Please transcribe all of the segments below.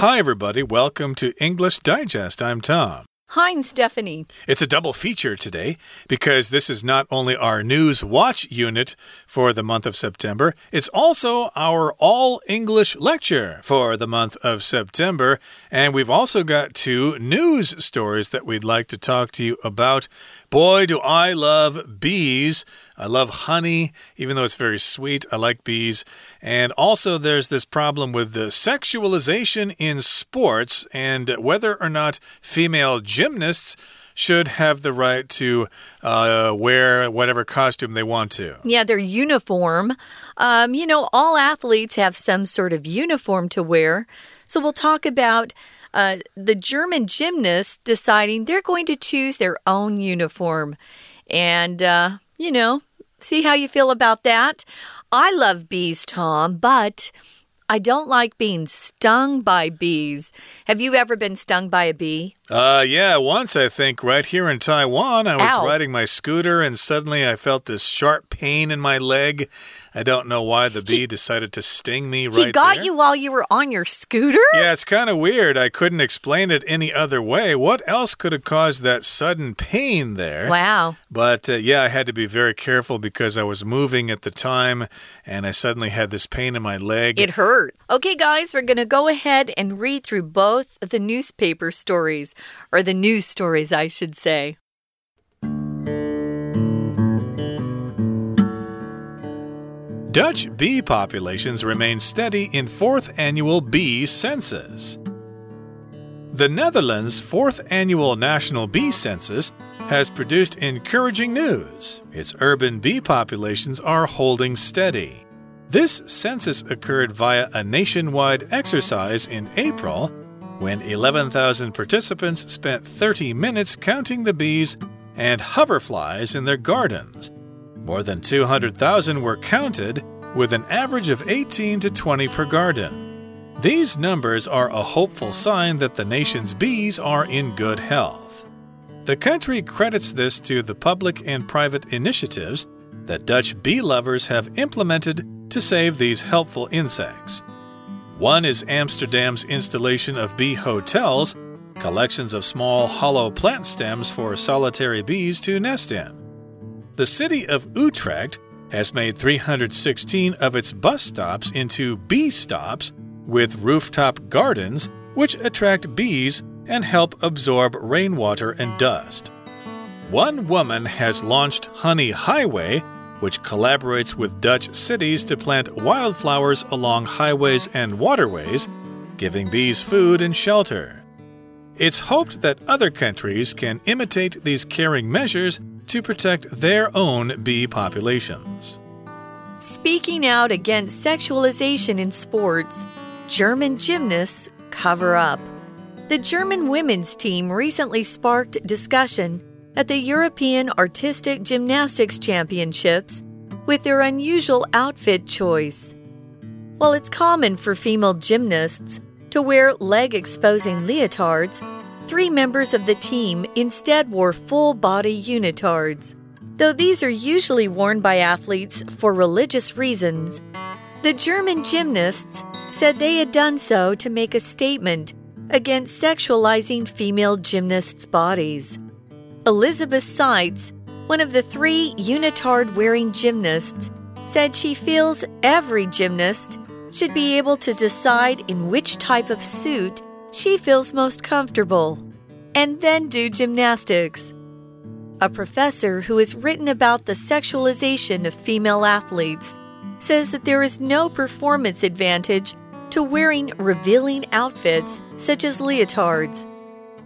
Hi, everybody. Welcome to English Digest. I'm Tom. Hi, I'm Stephanie. It's a double feature today because this is not only our News Watch unit for the month of September, it's also our All English lecture for the month of September. And we've also got two news stories that we'd like to talk to you about. Boy, do I love bees. I love honey, even though it's very sweet. I like bees. And also, there's this problem with the sexualization in sports and whether or not female gymnasts should have the right to uh, wear whatever costume they want to. Yeah, their uniform. Um, you know, all athletes have some sort of uniform to wear. So we'll talk about uh, the German gymnasts deciding they're going to choose their own uniform. And, uh, you know, see how you feel about that. I love bees, Tom, but I don't like being stung by bees. Have you ever been stung by a bee? Uh, yeah, once I think right here in Taiwan, I was Ow. riding my scooter and suddenly I felt this sharp pain in my leg. I don't know why the bee decided to sting me right he got there. you while you were on your scooter? Yeah, it's kind of weird. I couldn't explain it any other way. What else could have caused that sudden pain there? Wow. But uh, yeah, I had to be very careful because I was moving at the time and I suddenly had this pain in my leg. It hurt. Okay, guys, we're going to go ahead and read through both of the newspaper stories, or the news stories, I should say. Dutch bee populations remain steady in fourth annual bee census. The Netherlands' fourth annual national bee census has produced encouraging news. Its urban bee populations are holding steady. This census occurred via a nationwide exercise in April when 11,000 participants spent 30 minutes counting the bees and hoverflies in their gardens. More than 200,000 were counted, with an average of 18 to 20 per garden. These numbers are a hopeful sign that the nation's bees are in good health. The country credits this to the public and private initiatives that Dutch bee lovers have implemented to save these helpful insects. One is Amsterdam's installation of bee hotels, collections of small hollow plant stems for solitary bees to nest in. The city of Utrecht has made 316 of its bus stops into bee stops with rooftop gardens, which attract bees and help absorb rainwater and dust. One woman has launched Honey Highway, which collaborates with Dutch cities to plant wildflowers along highways and waterways, giving bees food and shelter. It's hoped that other countries can imitate these caring measures to protect their own bee populations. Speaking out against sexualization in sports, German gymnasts cover up. The German women's team recently sparked discussion at the European Artistic Gymnastics Championships with their unusual outfit choice. While it's common for female gymnasts to wear leg exposing leotards, three members of the team instead wore full body unitards. Though these are usually worn by athletes for religious reasons, the German gymnasts said they had done so to make a statement against sexualizing female gymnasts' bodies. Elizabeth Seitz, one of the three unitard wearing gymnasts, said she feels every gymnast should be able to decide in which type of suit she feels most comfortable and then do gymnastics. A professor who has written about the sexualization of female athletes says that there is no performance advantage to wearing revealing outfits such as leotards.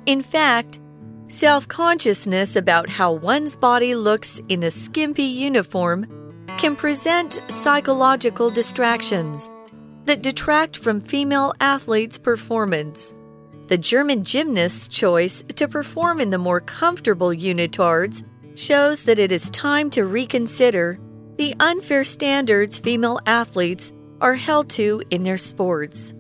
In fact, self consciousness about how one's body looks in a skimpy uniform can present psychological distractions that detract from female athletes' performance. The German gymnast's choice to perform in the more comfortable unitards shows that it is time to reconsider the unfair standards female athletes are held to in their sports.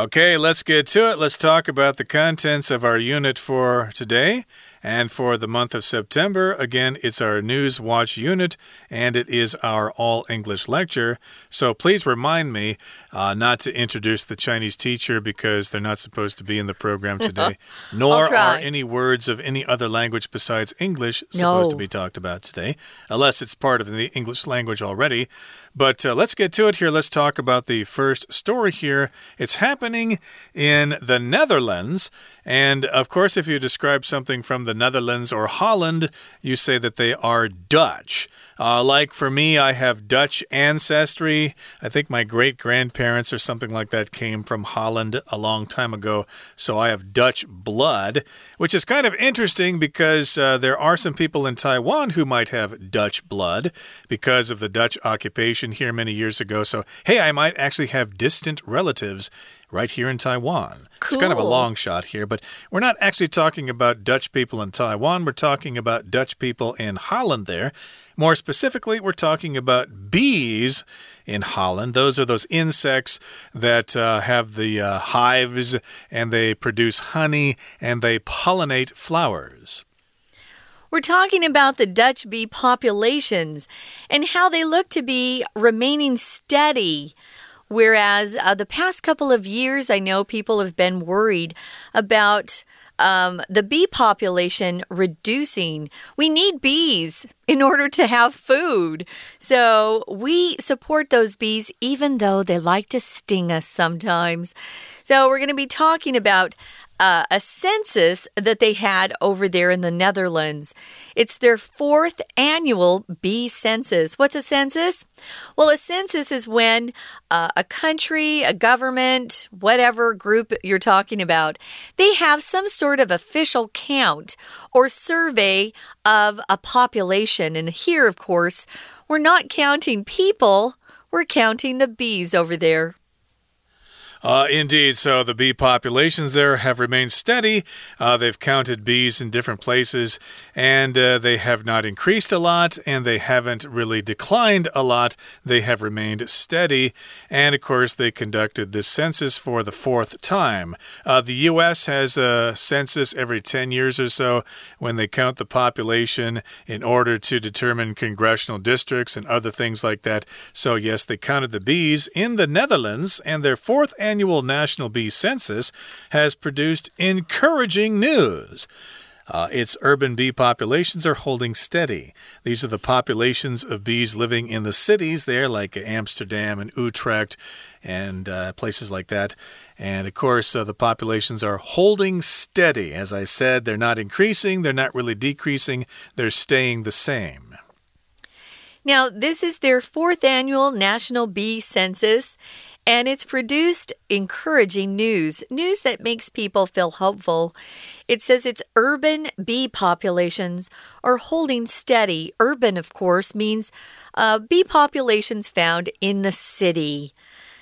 Okay, let's get to it. Let's talk about the contents of our unit for today. And for the month of September, again, it's our News Watch unit and it is our All English lecture. So please remind me uh, not to introduce the Chinese teacher because they're not supposed to be in the program today, nor are any words of any other language besides English supposed no. to be talked about today, unless it's part of the English language already. But uh, let's get to it here. Let's talk about the first story here. It's happening in the Netherlands. And of course, if you describe something from the Netherlands or Holland, you say that they are Dutch. Uh, like for me, I have Dutch ancestry. I think my great grandparents or something like that came from Holland a long time ago. So I have Dutch blood, which is kind of interesting because uh, there are some people in Taiwan who might have Dutch blood because of the Dutch occupation here many years ago. So, hey, I might actually have distant relatives right here in Taiwan. Cool. It's kind of a long shot here, but we're not actually talking about Dutch people in Taiwan. We're talking about Dutch people in Holland there. More specifically, we're talking about bees in Holland. Those are those insects that uh, have the uh, hives and they produce honey and they pollinate flowers. We're talking about the Dutch bee populations and how they look to be remaining steady. Whereas uh, the past couple of years, I know people have been worried about um, the bee population reducing. We need bees in order to have food. So we support those bees even though they like to sting us sometimes. So we're going to be talking about uh, a census that they had over there in the Netherlands. It's their fourth annual bee census. What's a census? Well, a census is when uh, a country, a government, whatever group you're talking about, they have some sort of official count or survey of a population. And here, of course, we're not counting people, we're counting the bees over there. Uh, indeed. So the bee populations there have remained steady. Uh, they've counted bees in different places, and uh, they have not increased a lot, and they haven't really declined a lot. They have remained steady. And of course, they conducted this census for the fourth time. Uh, the U.S. has a census every 10 years or so when they count the population in order to determine congressional districts and other things like that. So, yes, they counted the bees in the Netherlands, and their fourth annual National Bee Census has produced encouraging news. Uh, its urban bee populations are holding steady. These are the populations of bees living in the cities there, like Amsterdam and Utrecht and uh, places like that. And of course, uh, the populations are holding steady. As I said, they're not increasing, they're not really decreasing, they're staying the same. Now, this is their fourth annual National Bee Census. And it's produced encouraging news, news that makes people feel hopeful. It says its urban bee populations are holding steady. Urban, of course, means uh, bee populations found in the city.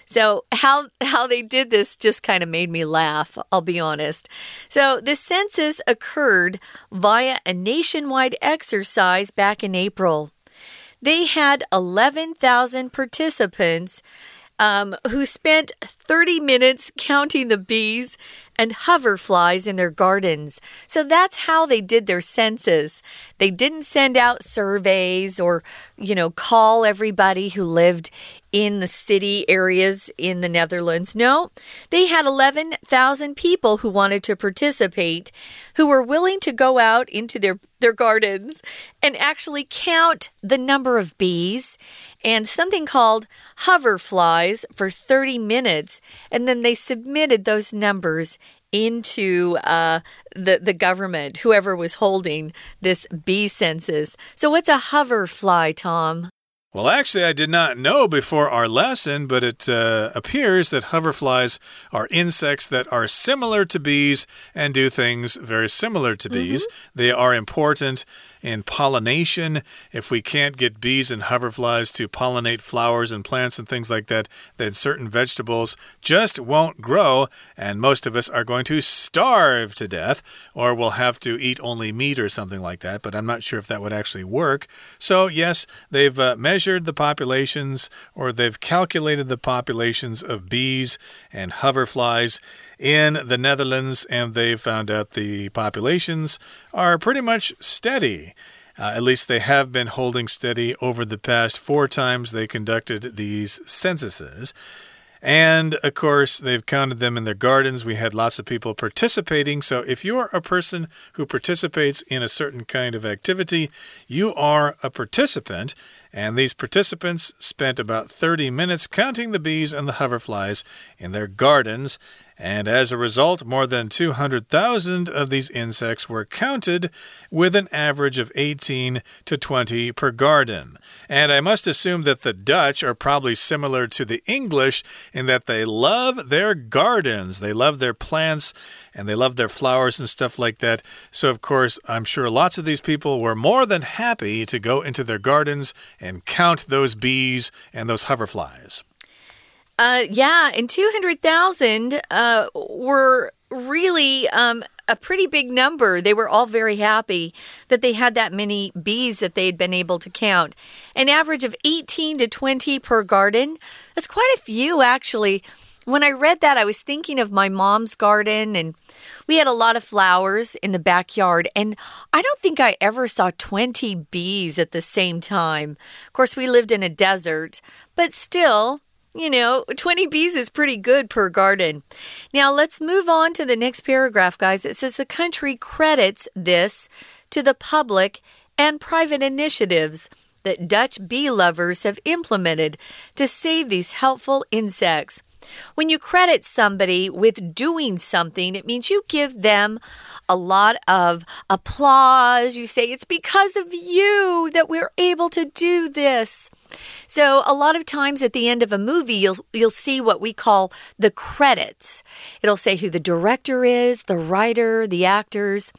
So how how they did this just kind of made me laugh, I'll be honest. So the census occurred via a nationwide exercise back in April. They had 11,000 participants um, who spent 30 minutes counting the bees and hoverflies in their gardens. So that's how they did their census. They didn't send out surveys or, you know, call everybody who lived in the city areas in the Netherlands. No, they had 11,000 people who wanted to participate, who were willing to go out into their, their gardens and actually count the number of bees and something called hoverflies for 30 minutes. And then they submitted those numbers into uh, the the government, whoever was holding this bee census. So, what's a hoverfly, Tom? Well, actually, I did not know before our lesson, but it uh, appears that hoverflies are insects that are similar to bees and do things very similar to bees. Mm -hmm. They are important in pollination. If we can't get bees and hoverflies to pollinate flowers and plants and things like that, then certain vegetables just won't grow, and most of us are going to starve to death, or we'll have to eat only meat or something like that. But I'm not sure if that would actually work. So, yes, they've uh, measured the populations or they've calculated the populations of bees and hoverflies in the Netherlands, and they found out the populations are pretty much steady. Uh, at least they have been holding steady over the past four times they conducted these censuses. And of course, they've counted them in their gardens. We had lots of people participating. So, if you're a person who participates in a certain kind of activity, you are a participant. And these participants spent about 30 minutes counting the bees and the hoverflies in their gardens. And as a result, more than 200,000 of these insects were counted, with an average of 18 to 20 per garden. And I must assume that the Dutch are probably similar to the English in that they love their gardens, they love their plants, and they love their flowers and stuff like that. So, of course, I'm sure lots of these people were more than happy to go into their gardens and count those bees and those hoverflies. Uh, yeah, and 200,000 uh, were really um, a pretty big number. They were all very happy that they had that many bees that they had been able to count. An average of 18 to 20 per garden. That's quite a few, actually. When I read that, I was thinking of my mom's garden, and we had a lot of flowers in the backyard. And I don't think I ever saw 20 bees at the same time. Of course, we lived in a desert, but still, you know, 20 bees is pretty good per garden. Now, let's move on to the next paragraph, guys. It says the country credits this to the public and private initiatives that Dutch bee lovers have implemented to save these helpful insects. When you credit somebody with doing something, it means you give them a lot of applause. You say, It's because of you that we're able to do this. So a lot of times at the end of a movie you'll you'll see what we call the credits. It'll say who the director is, the writer, the actors.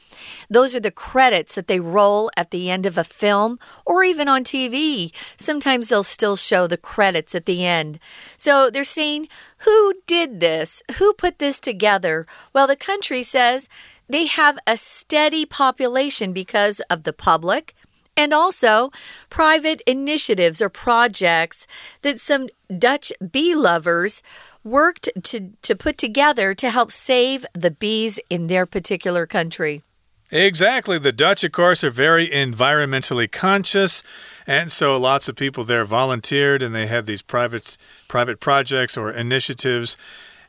Those are the credits that they roll at the end of a film or even on TV. Sometimes they'll still show the credits at the end. So they're saying who did this? Who put this together? Well, the country says they have a steady population because of the public and also private initiatives or projects that some Dutch bee lovers worked to, to put together to help save the bees in their particular country. Exactly. The Dutch, of course, are very environmentally conscious. And so lots of people there volunteered and they had these private private projects or initiatives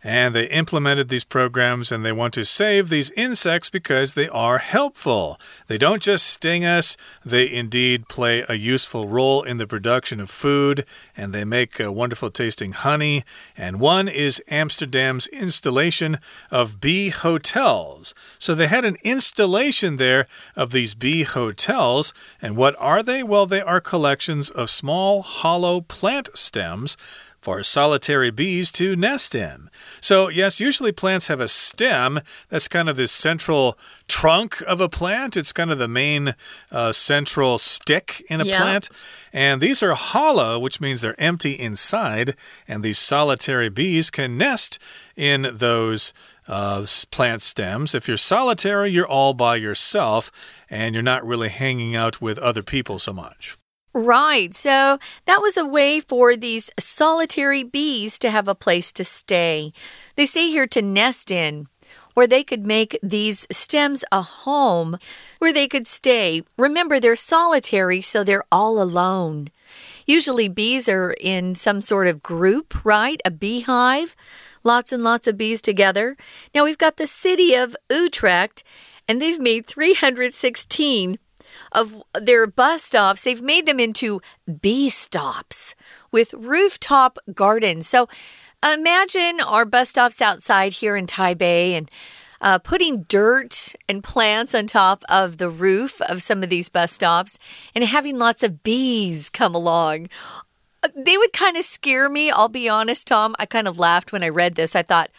and they implemented these programs and they want to save these insects because they are helpful. They don't just sting us, they indeed play a useful role in the production of food and they make a wonderful tasting honey. And one is Amsterdam's installation of bee hotels. So they had an installation there of these bee hotels. And what are they? Well, they are collections of small hollow plant stems for solitary bees to nest in. So, yes, usually plants have a stem. That's kind of the central trunk of a plant. It's kind of the main uh, central stick in a yeah. plant. And these are hollow, which means they're empty inside. And these solitary bees can nest in those uh, plant stems. If you're solitary, you're all by yourself and you're not really hanging out with other people so much. Right. So that was a way for these solitary bees to have a place to stay. They say here to nest in, where they could make these stems a home where they could stay. Remember, they're solitary, so they're all alone. Usually, bees are in some sort of group, right? A beehive. Lots and lots of bees together. Now, we've got the city of Utrecht, and they've made 316 of their bus stops, they've made them into bee stops with rooftop gardens. So imagine our bus stops outside here in Taipei and uh, putting dirt and plants on top of the roof of some of these bus stops and having lots of bees come along. Uh, they would kind of scare me, I'll be honest, Tom. I kind of laughed when I read this. I thought,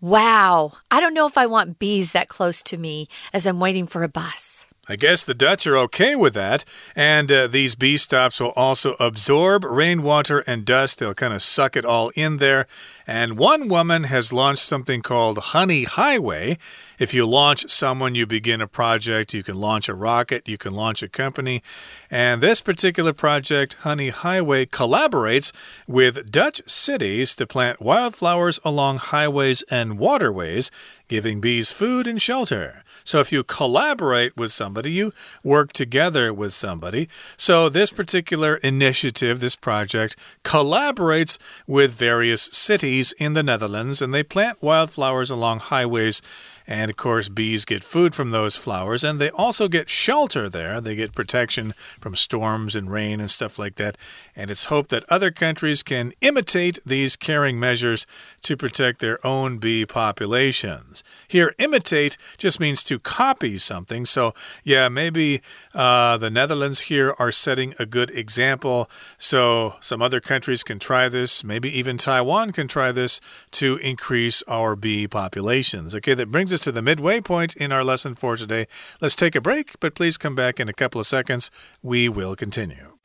wow, I don't know if I want bees that close to me as I'm waiting for a bus. I guess the Dutch are okay with that. And uh, these bee stops will also absorb rainwater and dust. They'll kind of suck it all in there. And one woman has launched something called Honey Highway. If you launch someone, you begin a project. You can launch a rocket, you can launch a company. And this particular project, Honey Highway, collaborates with Dutch cities to plant wildflowers along highways and waterways, giving bees food and shelter. So if you collaborate with somebody, you work together with somebody. So this particular initiative, this project, collaborates with various cities in the Netherlands and they plant wildflowers along highways and of course, bees get food from those flowers, and they also get shelter there. They get protection from storms and rain and stuff like that. And it's hoped that other countries can imitate these caring measures to protect their own bee populations. Here, imitate just means to copy something. So, yeah, maybe uh, the Netherlands here are setting a good example. So, some other countries can try this. Maybe even Taiwan can try this to increase our bee populations. Okay, that brings us us to the midway point in our lesson for today. Let's take a break, but please come back in a couple of seconds. We will continue.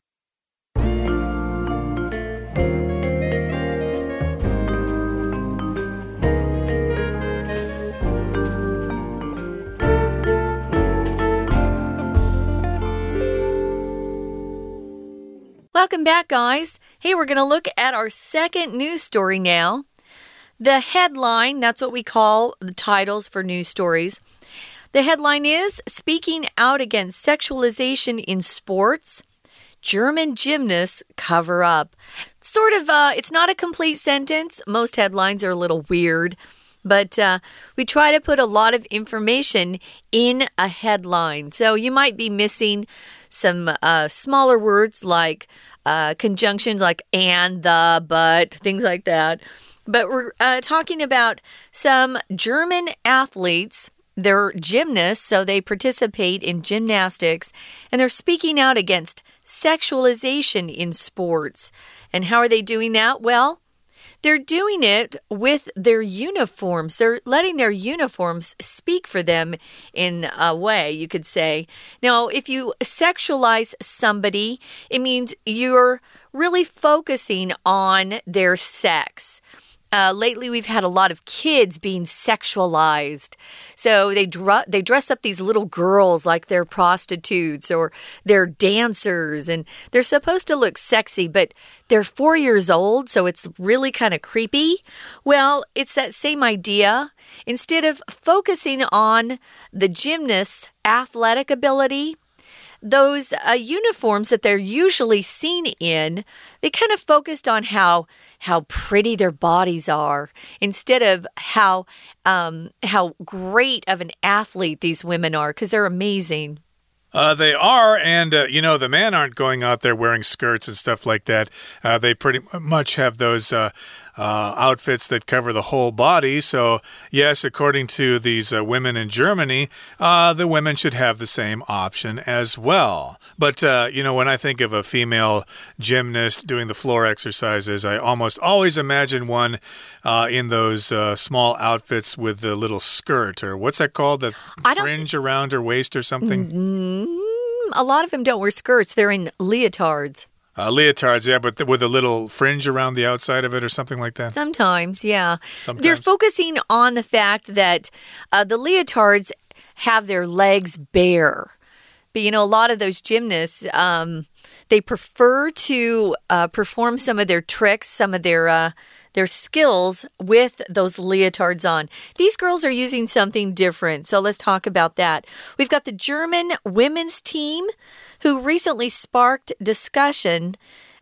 Welcome back, guys. Hey, we're going to look at our second news story now. The headline, that's what we call the titles for news stories. The headline is Speaking Out Against Sexualization in Sports. German gymnasts cover up. Sort of, uh, it's not a complete sentence. Most headlines are a little weird, but uh, we try to put a lot of information in a headline. So you might be missing some uh, smaller words like uh, conjunctions like and, the, but, things like that. But we're uh, talking about some German athletes. They're gymnasts, so they participate in gymnastics, and they're speaking out against sexualization in sports. And how are they doing that? Well, they're doing it with their uniforms. They're letting their uniforms speak for them in a way, you could say. Now, if you sexualize somebody, it means you're really focusing on their sex. Uh, lately, we've had a lot of kids being sexualized. So they dr they dress up these little girls like they're prostitutes or they're dancers, and they're supposed to look sexy, but they're four years old, so it's really kind of creepy. Well, it's that same idea. Instead of focusing on the gymnast's athletic ability, those uh, uniforms that they're usually seen in, they kind of focused on how how pretty their bodies are instead of how um, how great of an athlete these women are because they're amazing. Uh, they are, and uh, you know, the men aren't going out there wearing skirts and stuff like that. Uh, they pretty much have those uh, outfits that cover the whole body. So, yes, according to these uh, women in Germany, uh, the women should have the same option as well. But, uh, you know, when I think of a female gymnast doing the floor exercises, I almost always imagine one uh, in those uh, small outfits with the little skirt, or what's that called? The fringe around her waist or something? Mm -hmm. A lot of them don't wear skirts, they're in leotards. Uh, leotards, yeah, but with a little fringe around the outside of it or something like that. Sometimes, yeah. Sometimes. They're focusing on the fact that uh, the leotards have their legs bare. But you know, a lot of those gymnasts, um, they prefer to uh, perform some of their tricks, some of their uh, their skills with those leotards on. These girls are using something different, so let's talk about that. We've got the German women's team who recently sparked discussion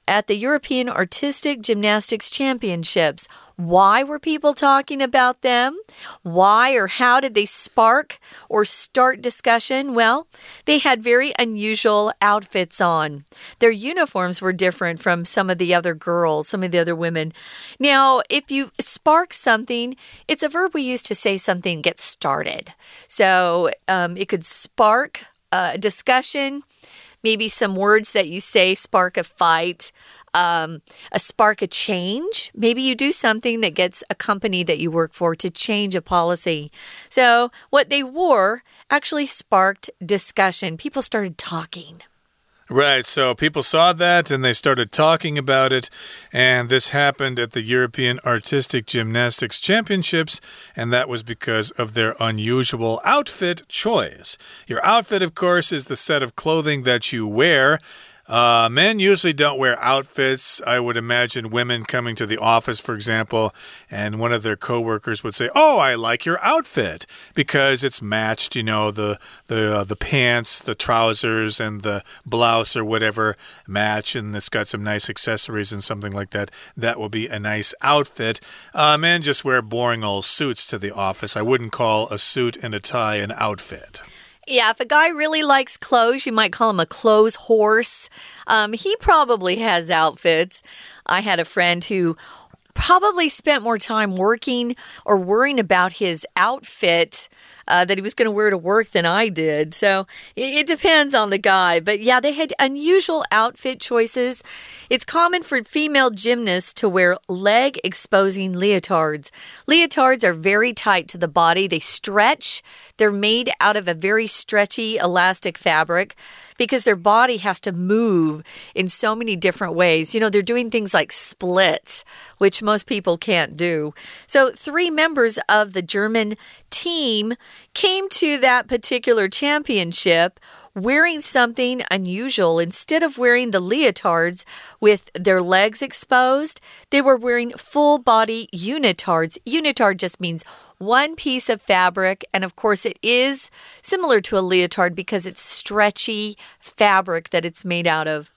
at the European Artistic Gymnastics Championships. Why were people talking about them? Why or how did they spark or start discussion? Well, they had very unusual outfits on. Their uniforms were different from some of the other girls, some of the other women. Now, if you spark something, it's a verb we use to say something gets started. So um, it could spark a discussion maybe some words that you say spark a fight. um, a spark a change. Maybe you do something that gets a company that you work for to change a policy. So, what they wore actually sparked discussion. People started talking. Right, so people saw that and they started talking about it, and this happened at the European Artistic Gymnastics Championships, and that was because of their unusual outfit choice. Your outfit, of course, is the set of clothing that you wear uh, men usually don't wear outfits. I would imagine women coming to the office, for example, and one of their coworkers would say, "Oh, I like your outfit because it's matched. You know, the the uh, the pants, the trousers, and the blouse or whatever match, and it's got some nice accessories and something like that. That will be a nice outfit. Uh, men just wear boring old suits to the office. I wouldn't call a suit and a tie an outfit." Yeah, if a guy really likes clothes, you might call him a clothes horse. Um, he probably has outfits. I had a friend who probably spent more time working or worrying about his outfit uh, that he was going to wear to work than I did. So it, it depends on the guy. But yeah, they had unusual outfit choices. It's common for female gymnasts to wear leg exposing leotards. Leotards are very tight to the body, they stretch, they're made out of a very stretchy, elastic fabric because their body has to move in so many different ways. You know, they're doing things like splits, which most people can't do. So, three members of the German team came to that particular championship wearing something unusual. Instead of wearing the leotards with their legs exposed, they were wearing full body unitards. Unitard just means one piece of fabric, and of course, it is similar to a leotard because it's stretchy fabric that it's made out of.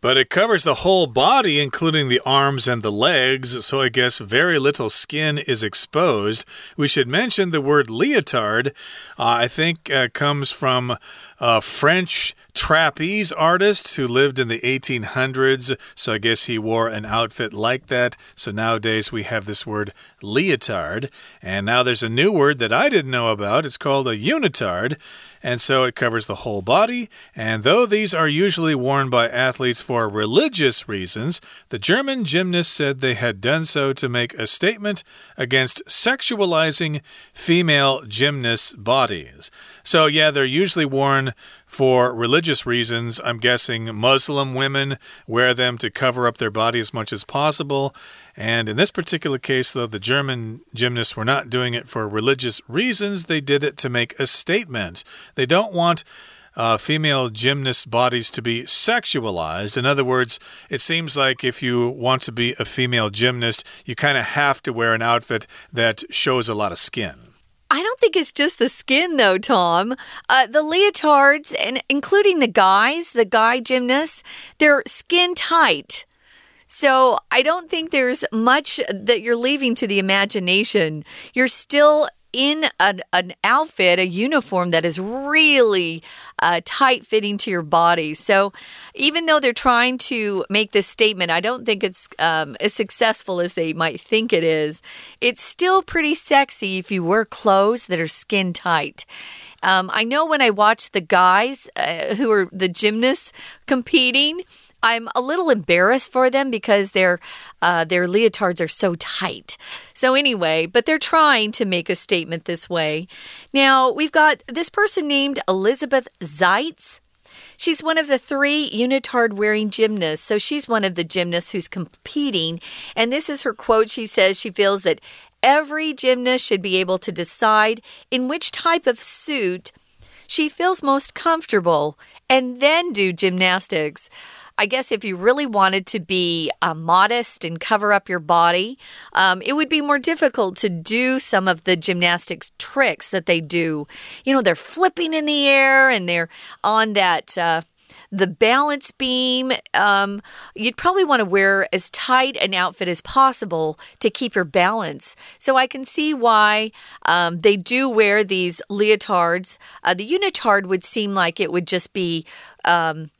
But it covers the whole body, including the arms and the legs, so I guess very little skin is exposed. We should mention the word leotard, uh, I think, uh, comes from a French trapeze artist who lived in the 1800s. So I guess he wore an outfit like that. So nowadays we have this word leotard. And now there's a new word that I didn't know about. It's called a unitard. And so it covers the whole body. And though these are usually worn by athletes for religious reasons, the German gymnasts said they had done so to make a statement against sexualizing female gymnasts' bodies. So, yeah, they're usually worn for religious reasons. I'm guessing Muslim women wear them to cover up their body as much as possible. And in this particular case, though, the German gymnasts were not doing it for religious reasons. They did it to make a statement. They don't want. Uh, female gymnast bodies to be sexualized. In other words, it seems like if you want to be a female gymnast, you kind of have to wear an outfit that shows a lot of skin. I don't think it's just the skin, though, Tom. Uh, the leotards, and including the guys, the guy gymnasts, they're skin tight. So I don't think there's much that you're leaving to the imagination. You're still in an, an outfit, a uniform that is really uh, tight fitting to your body. So, even though they're trying to make this statement, I don't think it's um, as successful as they might think it is. It's still pretty sexy if you wear clothes that are skin tight. Um, I know when I watch the guys uh, who are the gymnasts competing. I'm a little embarrassed for them because their uh, their leotards are so tight. So anyway, but they're trying to make a statement this way. Now we've got this person named Elizabeth Seitz. She's one of the three unitard wearing gymnasts. So she's one of the gymnasts who's competing. And this is her quote. She says she feels that every gymnast should be able to decide in which type of suit she feels most comfortable and then do gymnastics. I guess if you really wanted to be uh, modest and cover up your body, um, it would be more difficult to do some of the gymnastics tricks that they do. You know, they're flipping in the air and they're on that. Uh, the balance beam. Um, you'd probably want to wear as tight an outfit as possible to keep your balance. So I can see why um, they do wear these leotards. Uh, the unitard would seem like it would just be. Um,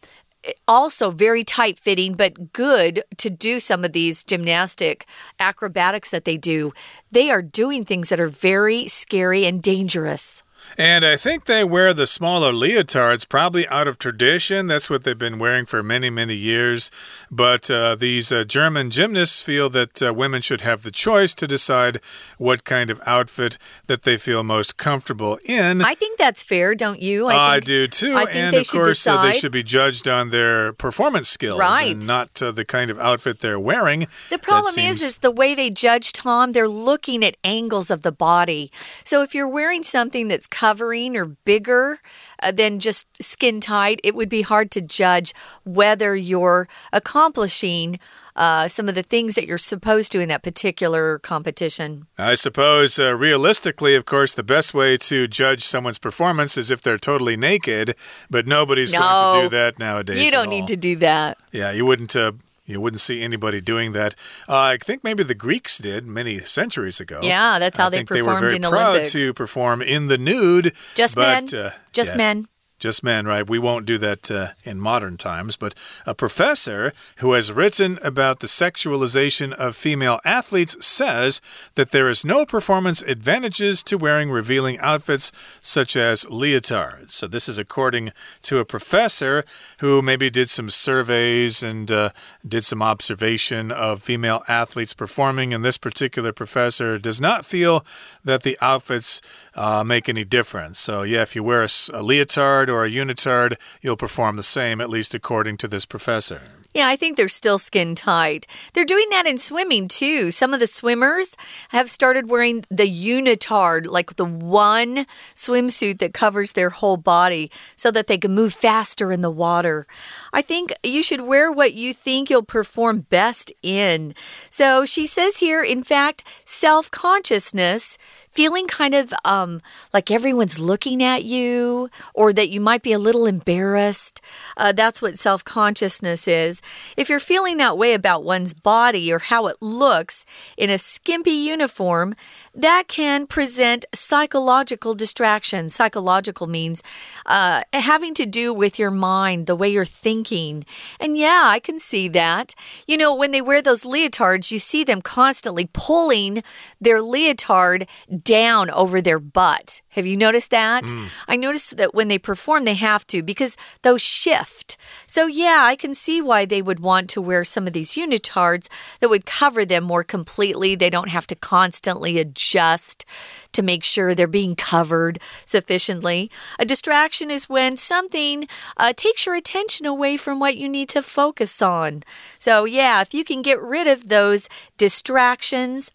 also very tight fitting, but good to do some of these gymnastic acrobatics that they do. They are doing things that are very scary and dangerous. And I think they wear the smaller leotards probably out of tradition. That's what they've been wearing for many, many years. But uh, these uh, German gymnasts feel that uh, women should have the choice to decide what kind of outfit that they feel most comfortable in. I think that's fair, don't you? I, think, I do too. I and of course, uh, they should be judged on their performance skills right. and not uh, the kind of outfit they're wearing. The problem seems... is, is the way they judge Tom. They're looking at angles of the body. So if you're wearing something that's covering or bigger uh, than just skin tight, it would be hard to judge whether you're accomplishing. Uh, some of the things that you're supposed to in that particular competition. I suppose, uh, realistically, of course, the best way to judge someone's performance is if they're totally naked, but nobody's no, going to do that nowadays. You don't need to do that. Yeah, you wouldn't uh, you wouldn't see anybody doing that. Uh, I think maybe the Greeks did many centuries ago. Yeah, that's how I they think performed they were very in proud Olympics. to perform in the nude. Just but, men. Uh, Just yeah. men. Just men, right? We won't do that uh, in modern times. But a professor who has written about the sexualization of female athletes says that there is no performance advantages to wearing revealing outfits such as leotards. So, this is according to a professor who maybe did some surveys and uh, did some observation of female athletes performing. And this particular professor does not feel that the outfits uh, make any difference. So, yeah, if you wear a, a leotard or a unitard, you'll perform the same, at least according to this professor. Yeah, I think they're still skin tight. They're doing that in swimming too. Some of the swimmers have started wearing the unitard, like the one swimsuit that covers their whole body so that they can move faster in the water. I think you should wear what you think you'll perform best in. So she says here, in fact, self consciousness feeling kind of um, like everyone's looking at you or that you might be a little embarrassed. Uh, that's what self consciousness is. If you're feeling that way about one's body or how it looks in a skimpy uniform, that can present psychological distractions. Psychological means uh, having to do with your mind, the way you're thinking. And yeah, I can see that. You know, when they wear those leotards, you see them constantly pulling their leotard down over their butt. Have you noticed that? Mm. I noticed that when they perform, they have to because those shift. So, yeah, I can see why they would want to wear some of these unitards that would cover them more completely. They don't have to constantly adjust to make sure they're being covered sufficiently. A distraction is when something uh, takes your attention away from what you need to focus on. So, yeah, if you can get rid of those distractions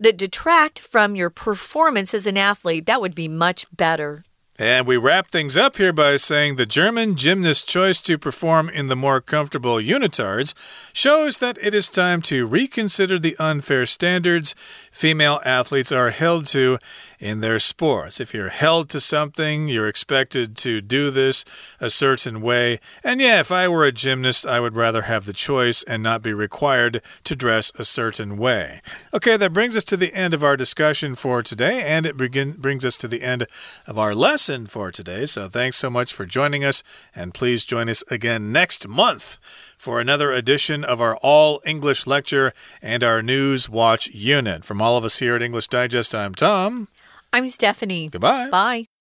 that detract from your performance as an athlete, that would be much better. And we wrap things up here by saying the German gymnast's choice to perform in the more comfortable unitards shows that it is time to reconsider the unfair standards female athletes are held to in their sports. If you're held to something, you're expected to do this a certain way. And yeah, if I were a gymnast, I would rather have the choice and not be required to dress a certain way. Okay, that brings us to the end of our discussion for today, and it begin, brings us to the end of our lesson for today. So thanks so much for joining us, and please join us again next month for another edition of our All English lecture and our News Watch unit. From all of us here at English Digest, I'm Tom. I'm Stephanie. Goodbye. Bye.